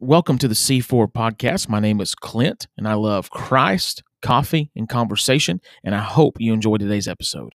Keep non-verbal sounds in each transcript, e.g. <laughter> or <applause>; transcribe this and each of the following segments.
Welcome to the C4 podcast. My name is Clint, and I love Christ, coffee, and conversation. And I hope you enjoy today's episode.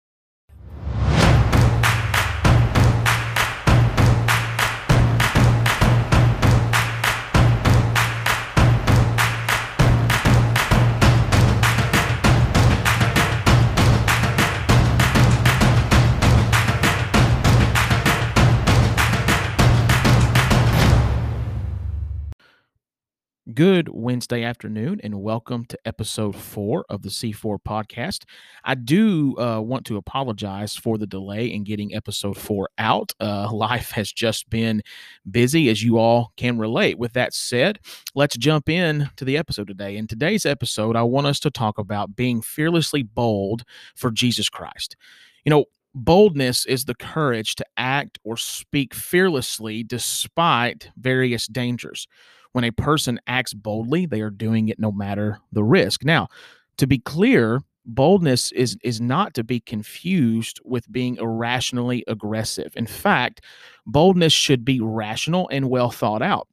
Good Wednesday afternoon, and welcome to episode four of the C4 podcast. I do uh, want to apologize for the delay in getting episode four out. Uh, <laughs> life has just been busy, as you all can relate. With that said, let's jump in to the episode today. In today's episode, I want us to talk about being fearlessly bold for Jesus Christ. You know, boldness is the courage to act or speak fearlessly despite various dangers when a person acts boldly, they are doing it no matter the risk. Now, to be clear, boldness is is not to be confused with being irrationally aggressive. In fact, boldness should be rational and well thought out.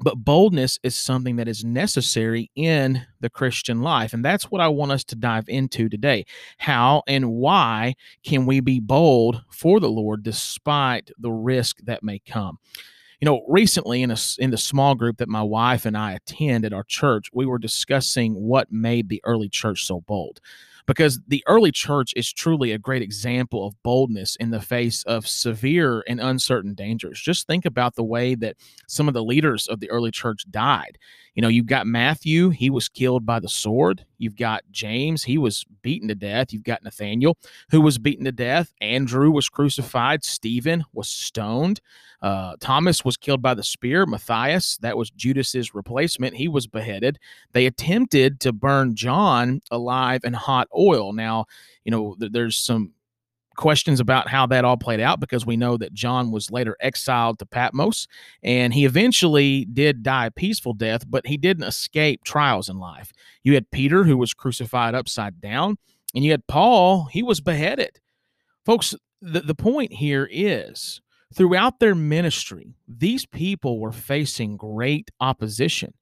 But boldness is something that is necessary in the Christian life. And that's what I want us to dive into today. How and why can we be bold for the Lord despite the risk that may come? You know, recently in a in the small group that my wife and I attend at our church, we were discussing what made the early church so bold because the early church is truly a great example of boldness in the face of severe and uncertain dangers. Just think about the way that some of the leaders of the early church died. You know, you've got Matthew, he was killed by the sword. You've got James, he was beaten to death. You've got Nathaniel, who was beaten to death. Andrew was crucified. Stephen was stoned. Uh, Thomas was killed by the spear. Matthias, that was Judas's replacement, he was beheaded. They attempted to burn John alive in hot oil. Now, you know, th- there's some questions about how that all played out because we know that John was later exiled to Patmos and he eventually did die a peaceful death, but he didn't escape trials in life. You had Peter, who was crucified upside down, and you had Paul, he was beheaded. Folks, the, the point here is Throughout their ministry, these people were facing great opposition.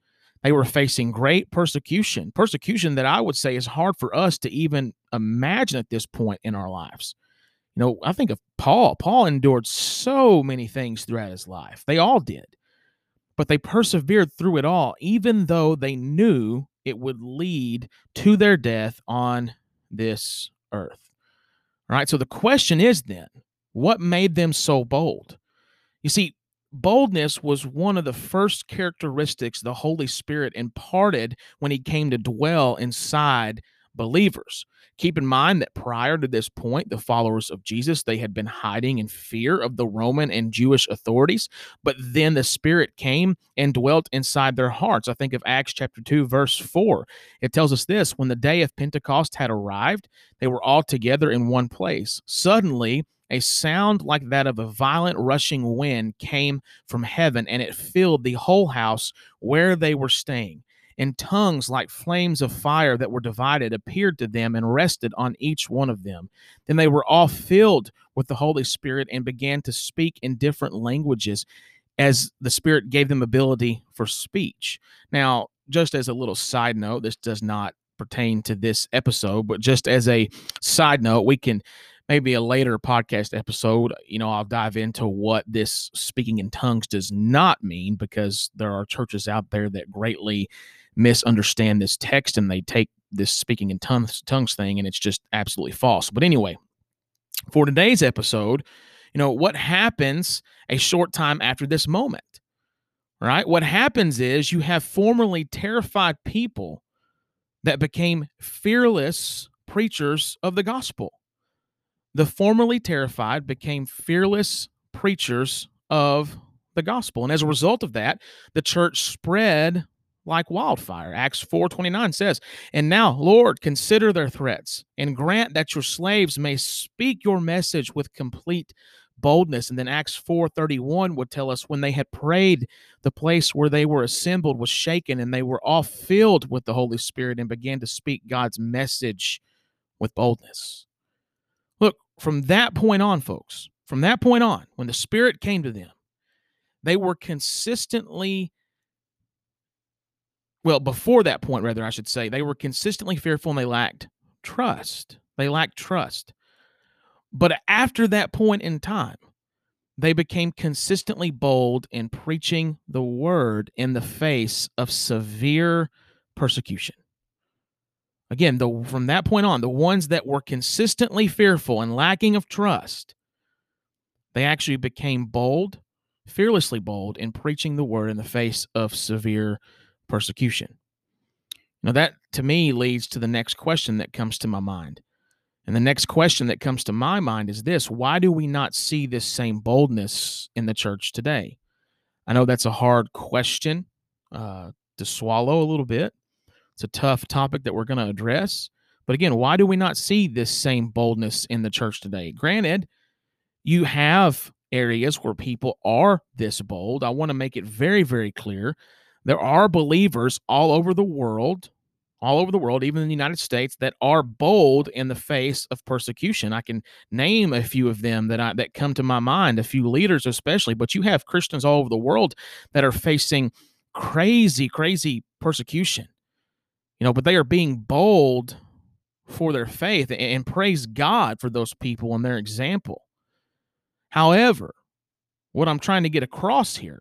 They were facing great persecution, persecution that I would say is hard for us to even imagine at this point in our lives. You know, I think of Paul. Paul endured so many things throughout his life. They all did. But they persevered through it all, even though they knew it would lead to their death on this earth. All right. So the question is then, what made them so bold? You see, boldness was one of the first characteristics the Holy Spirit imparted when he came to dwell inside believers. Keep in mind that prior to this point, the followers of Jesus, they had been hiding in fear of the Roman and Jewish authorities, but then the Spirit came and dwelt inside their hearts. I think of Acts chapter 2 verse 4. It tells us this, when the day of Pentecost had arrived, they were all together in one place. Suddenly, a sound like that of a violent rushing wind came from heaven, and it filled the whole house where they were staying. And tongues like flames of fire that were divided appeared to them and rested on each one of them. Then they were all filled with the Holy Spirit and began to speak in different languages as the Spirit gave them ability for speech. Now, just as a little side note, this does not pertain to this episode, but just as a side note, we can maybe a later podcast episode, you know, I'll dive into what this speaking in tongues does not mean because there are churches out there that greatly misunderstand this text and they take this speaking in tongues tongues thing and it's just absolutely false. But anyway, for today's episode, you know, what happens a short time after this moment? Right? What happens is you have formerly terrified people that became fearless preachers of the gospel. The formerly terrified became fearless preachers of the gospel. And as a result of that, the church spread like wildfire. Acts 4:29 says, "And now, Lord, consider their threats and grant that your slaves may speak your message with complete boldness." And then Acts 4:31 would tell us when they had prayed, the place where they were assembled was shaken and they were all filled with the Holy Spirit and began to speak God's message with boldness Look, from that point on, folks, from that point on, when the Spirit came to them, they were consistently well, before that point, rather, I should say, they were consistently fearful and they lacked trust. They lacked trust. But after that point in time, they became consistently bold in preaching the word in the face of severe persecution. Again, the, from that point on, the ones that were consistently fearful and lacking of trust, they actually became bold, fearlessly bold in preaching the word in the face of severe persecution. Now, that to me leads to the next question that comes to my mind. And the next question that comes to my mind is this why do we not see this same boldness in the church today? I know that's a hard question uh, to swallow a little bit. It's a tough topic that we're going to address. But again, why do we not see this same boldness in the church today? Granted, you have areas where people are this bold. I want to make it very, very clear. There are believers all over the world, all over the world, even in the United States, that are bold in the face of persecution. I can name a few of them that I that come to my mind, a few leaders especially, but you have Christians all over the world that are facing crazy, crazy persecution you know, but they are being bold for their faith and praise God for those people and their example. However, what I'm trying to get across here,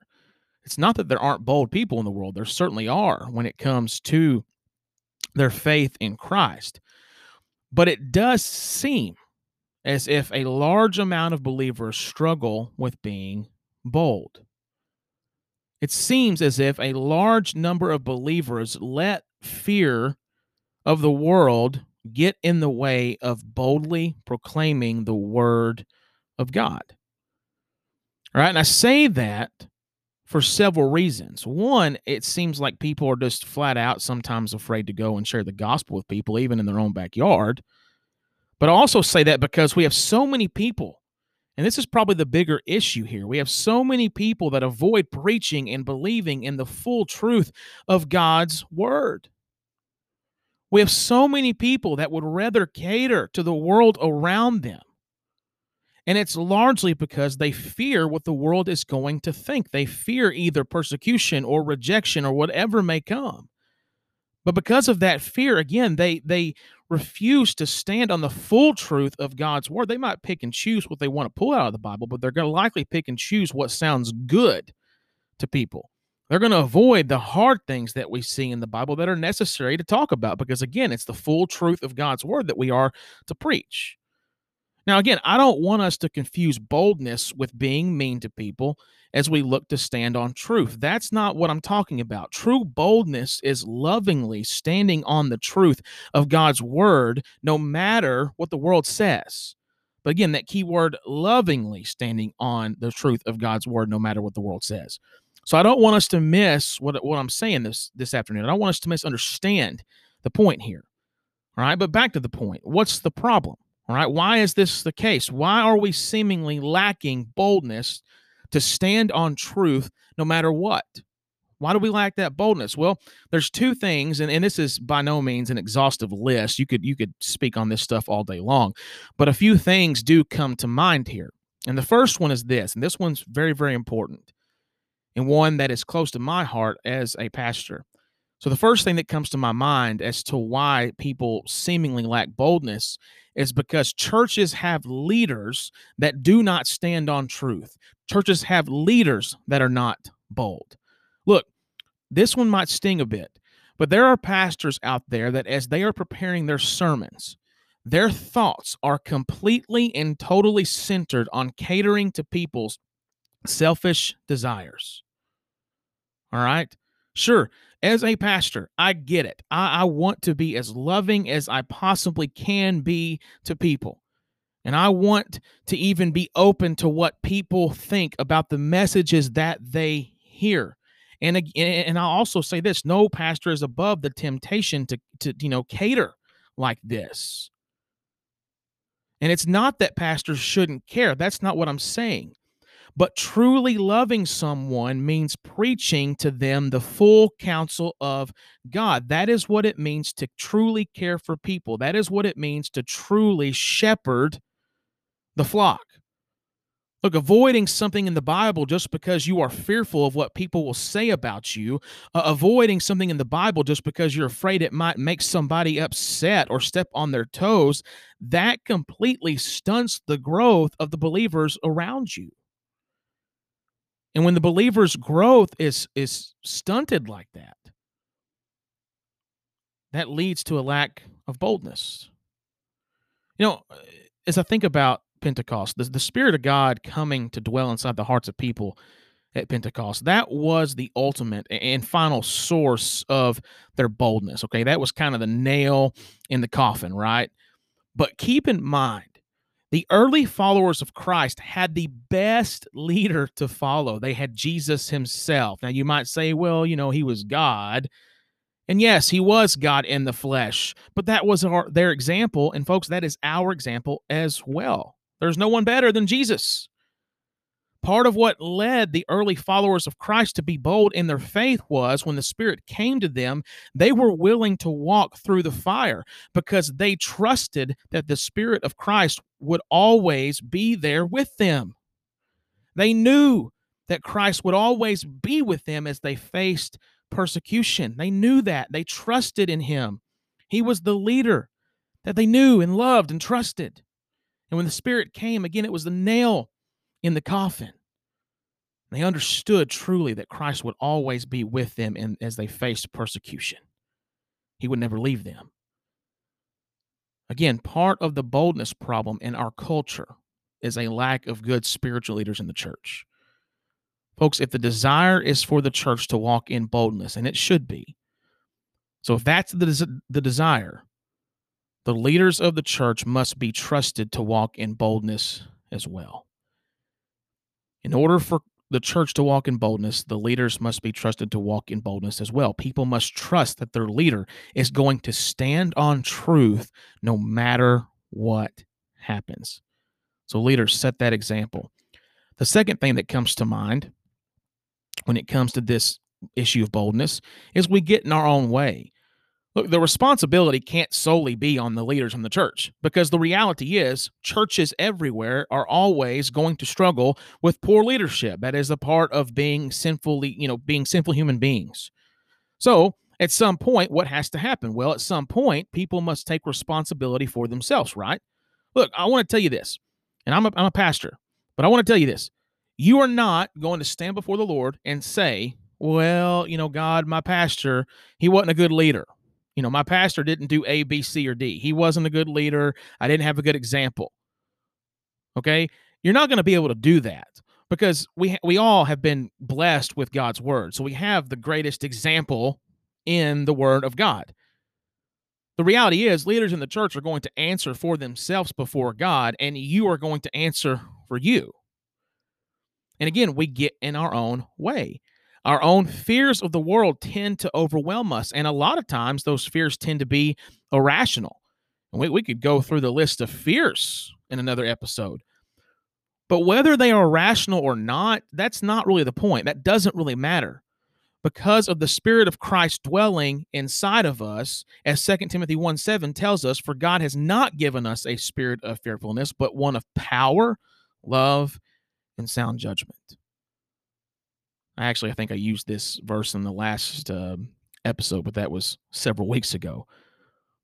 it's not that there aren't bold people in the world. There certainly are when it comes to their faith in Christ. But it does seem as if a large amount of believers struggle with being bold. It seems as if a large number of believers let fear of the world get in the way of boldly proclaiming the word of God. All right. And I say that for several reasons. One, it seems like people are just flat out sometimes afraid to go and share the gospel with people, even in their own backyard. But I also say that because we have so many people, and this is probably the bigger issue here. We have so many people that avoid preaching and believing in the full truth of God's word. We have so many people that would rather cater to the world around them. And it's largely because they fear what the world is going to think. They fear either persecution or rejection or whatever may come. But because of that fear, again, they they refuse to stand on the full truth of God's word. They might pick and choose what they want to pull out of the Bible, but they're going to likely pick and choose what sounds good to people. They're going to avoid the hard things that we see in the Bible that are necessary to talk about because, again, it's the full truth of God's word that we are to preach. Now, again, I don't want us to confuse boldness with being mean to people as we look to stand on truth. That's not what I'm talking about. True boldness is lovingly standing on the truth of God's word, no matter what the world says. But again, that key word lovingly standing on the truth of God's word, no matter what the world says. So I don't want us to miss what, what I'm saying this this afternoon. I don't want us to misunderstand the point here. All right, but back to the point. What's the problem? All right, why is this the case? Why are we seemingly lacking boldness to stand on truth no matter what? Why do we lack that boldness? Well, there's two things, and, and this is by no means an exhaustive list. You could you could speak on this stuff all day long, but a few things do come to mind here. And the first one is this, and this one's very, very important and one that is close to my heart as a pastor. So, the first thing that comes to my mind as to why people seemingly lack boldness is because churches have leaders that do not stand on truth. Churches have leaders that are not bold. Look, this one might sting a bit, but there are pastors out there that, as they are preparing their sermons, their thoughts are completely and totally centered on catering to people's selfish desires. All right. Sure. As a pastor, I get it. I, I, want to be as loving as I possibly can be to people. And I want to even be open to what people think about the messages that they hear. And and I'll also say this: no pastor is above the temptation to to you know cater like this. And it's not that pastors shouldn't care. That's not what I'm saying. But truly loving someone means preaching to them the full counsel of God. That is what it means to truly care for people. That is what it means to truly shepherd the flock. Look, avoiding something in the Bible just because you are fearful of what people will say about you, uh, avoiding something in the Bible just because you're afraid it might make somebody upset or step on their toes, that completely stunts the growth of the believers around you. And when the believer's growth is is stunted like that, that leads to a lack of boldness. You know, uh, as I think about Pentecost, the, the Spirit of God coming to dwell inside the hearts of people at Pentecost, that was the ultimate and final source of their boldness. Okay. That was kind of the nail in the coffin, right? But keep in mind, the early followers of Christ had the best leader to follow. They had Jesus himself. Now, you might say, well, you know, he was God. And yes, he was God in the flesh, but that was our, their example. And folks, that is our example as well. There's no one better than Jesus. Part of what led the early followers of Christ to be bold in their faith was when the Spirit came to them, they were willing to walk through the fire because they trusted that the Spirit of Christ would always be there with them. They knew that Christ would always be with them as they faced persecution. They knew that. They trusted in Him. He was the leader that they knew and loved and trusted. And when the Spirit came, again, it was the nail in the coffin. They understood truly that Christ would always be with them in, as they faced persecution. He would never leave them. Again, part of the boldness problem in our culture is a lack of good spiritual leaders in the church. Folks, if the desire is for the church to walk in boldness, and it should be, so if that's the, the desire, the leaders of the church must be trusted to walk in boldness as well. In order for the church to walk in boldness, the leaders must be trusted to walk in boldness as well. People must trust that their leader is going to stand on truth no matter what happens. So, leaders, set that example. The second thing that comes to mind when it comes to this issue of boldness is we get in our own way. Look, the responsibility can't solely be on the leaders in the church because the reality is churches everywhere are always going to struggle with poor leadership. That is a part of being sinfully, you know, being sinful human beings. So, at some point, what has to happen? Well, at some point, people must take responsibility for themselves, right? Look, I want to tell you this, and I'm a, I'm a pastor, but I want to tell you this. You are not going to stand before the Lord and say, well, you know, God, my pastor, he wasn't a good leader you know, my pastor didn't do A, B, C, or D. He wasn't a good leader. I didn't have a good example. Okay. You're not going to be able to do that because we we all have been blessed with God's word. So we have the greatest example in the word of God. The reality is leaders in the church are going to answer for themselves before God and you are going to answer for you. And again, we get in our own way. Our own fears of the world tend to overwhelm us. And a lot of times, those fears tend to be irrational. And we, we could go through the list of fears in another episode. But whether they are rational or not, that's not really the point. That doesn't really matter. Because of the Spirit of Christ dwelling inside of us, as 2 Timothy 1 7 tells us, for God has not given us a spirit of fearfulness, but one of power, love, and sound judgment. Actually, I think I used this verse in the last uh, episode, but that was several weeks ago.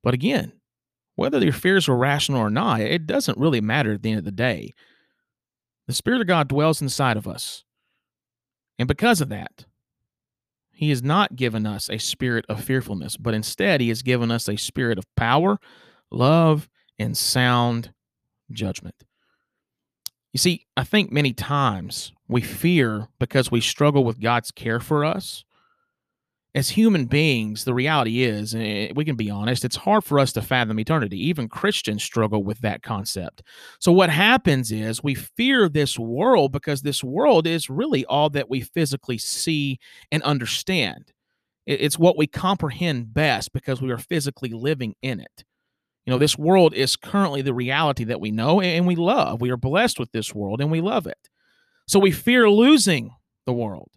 But again, whether your fears were rational or not, it doesn't really matter at the end of the day. The Spirit of God dwells inside of us. And because of that, He has not given us a spirit of fearfulness, but instead, He has given us a spirit of power, love, and sound judgment. You see, I think many times we fear because we struggle with God's care for us. As human beings, the reality is, and eh, we can be honest, it's hard for us to fathom eternity. Even Christians struggle with that concept. So, what happens is we fear this world because this world is really all that we physically see and understand. It's what we comprehend best because we are physically living in it. You know, this world is currently the reality that we know and we love. We are blessed with this world and we love it. So we fear losing the world.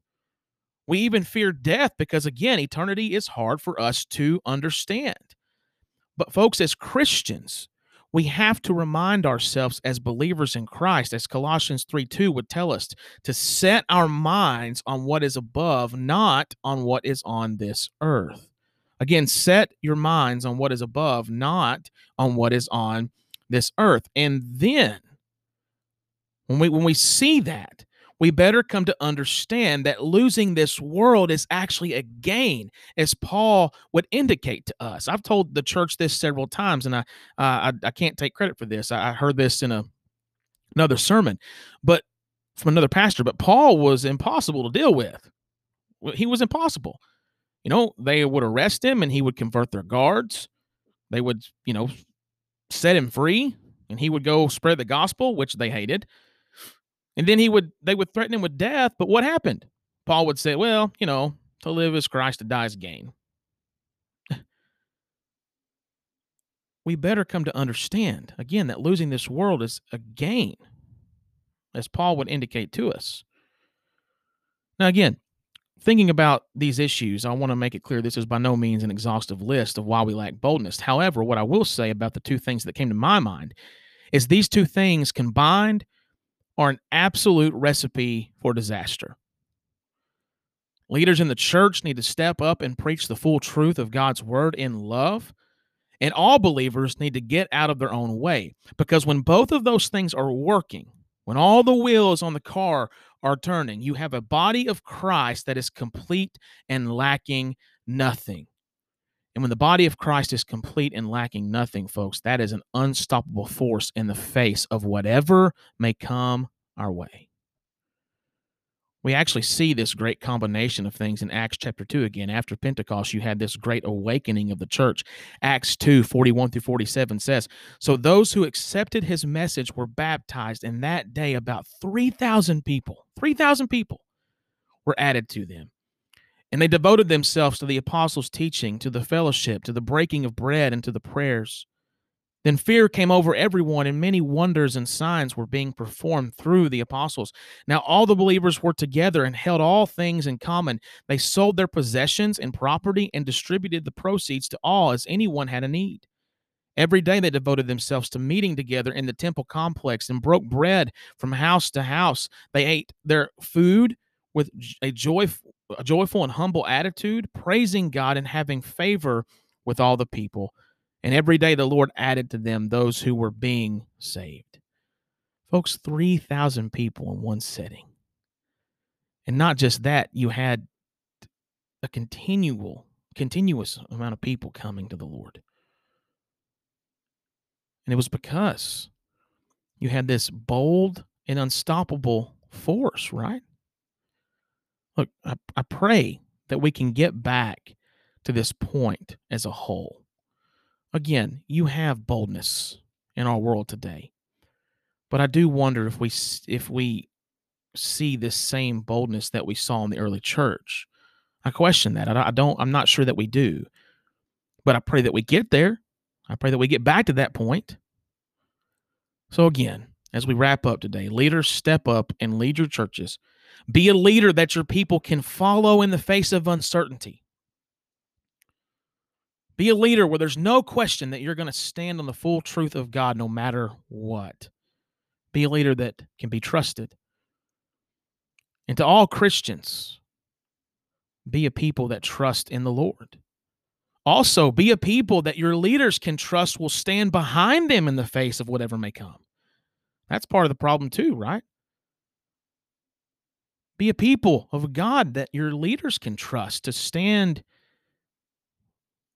We even fear death because, again, eternity is hard for us to understand. But, folks, as Christians, we have to remind ourselves as believers in Christ, as Colossians 3 2 would tell us, to set our minds on what is above, not on what is on this earth. Again, set your minds on what is above, not on what is on this earth. And then when we when we see that, we better come to understand that losing this world is actually a gain, as Paul would indicate to us. I've told the church this several times, and I uh, I, I, can't take credit for this. I, I heard this in a another sermon, but from another pastor. But Paul was impossible to deal with. He was impossible. You know, they would arrest him, and he would convert their guards. They would, you know, set him free, and he would go spread the gospel, which they hated and then he would they would threaten him with death. But what happened? Paul would say, Well, you know, to live is Christ, to die is gain. <laughs> we better come to understand again that losing this world is a gain, as Paul would indicate to us. Now, again, thinking about these issues, I want to make it clear this is by no means an exhaustive list of why we lack boldness. However, what I will say about the two things that came to my mind is these two things combined are an absolute recipe for disaster. Leaders in the church need to step up and preach the full truth of God's word in love. And all believers need to get out of their own way. Because when both of those things are working, when all the wheels on the car are turning, you have a body of Christ that is complete and lacking nothing. And when the body of Christ is complete and lacking nothing, folks, that is an unstoppable force in the face of whatever may come our way. We actually see this great combination of things in Acts chapter 2 again. After Pentecost, you had this great awakening of the church. Acts 2 41 through 47 says, So those who accepted his message were baptized, and that day about 3,000 people, 3,000 people were added to them. And they devoted themselves to the apostles' teaching, to the fellowship, to the breaking of bread, and to the prayers. Then fear came over everyone, and many wonders and signs were being performed through the apostles. Now, all the believers were together and held all things in common. They sold their possessions and property and distributed the proceeds to all as anyone had a need. Every day they devoted themselves to meeting together in the temple complex and broke bread from house to house. They ate their food with a, joy, a joyful and humble attitude, praising God and having favor with all the people. And every day the Lord added to them those who were being saved. Folks, 3,000 people in one setting. And not just that, you had a continual, continuous amount of people coming to the Lord. And it was because you had this bold and unstoppable force, right? Look, I, I pray that we can get back to this point as a whole. Again, you have boldness in our world today. But I do wonder if we if we see this same boldness that we saw in the early church. I question that. I don't I'm not sure that we do. But I pray that we get there. I pray that we get back to that point. So again, as we wrap up today, leaders step up and lead your churches be a leader that your people can follow in the face of uncertainty. Be a leader where there's no question that you're going to stand on the full truth of God no matter what. Be a leader that can be trusted. And to all Christians, be a people that trust in the Lord. Also, be a people that your leaders can trust will stand behind them in the face of whatever may come. That's part of the problem, too, right? Be a people of God that your leaders can trust to stand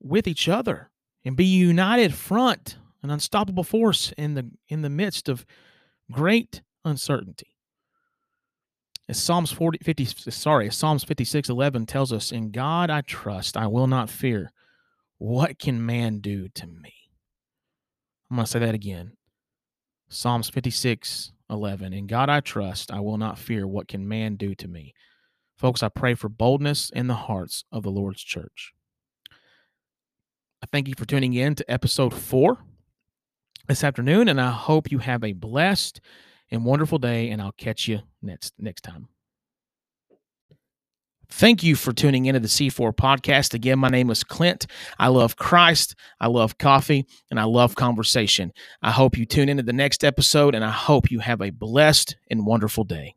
with each other and be united front, an unstoppable force in the in the midst of great uncertainty. As Psalms 40, 50, sorry, Psalms 56, 11 tells us, In God I trust, I will not fear. What can man do to me? I'm going to say that again. Psalms 56, 11. In God I trust, I will not fear. What can man do to me? Folks, I pray for boldness in the hearts of the Lord's church. I thank you for tuning in to episode four this afternoon, and I hope you have a blessed and wonderful day, and I'll catch you next next time. Thank you for tuning into the C4 podcast. Again, my name is Clint. I love Christ, I love coffee, and I love conversation. I hope you tune into the next episode, and I hope you have a blessed and wonderful day.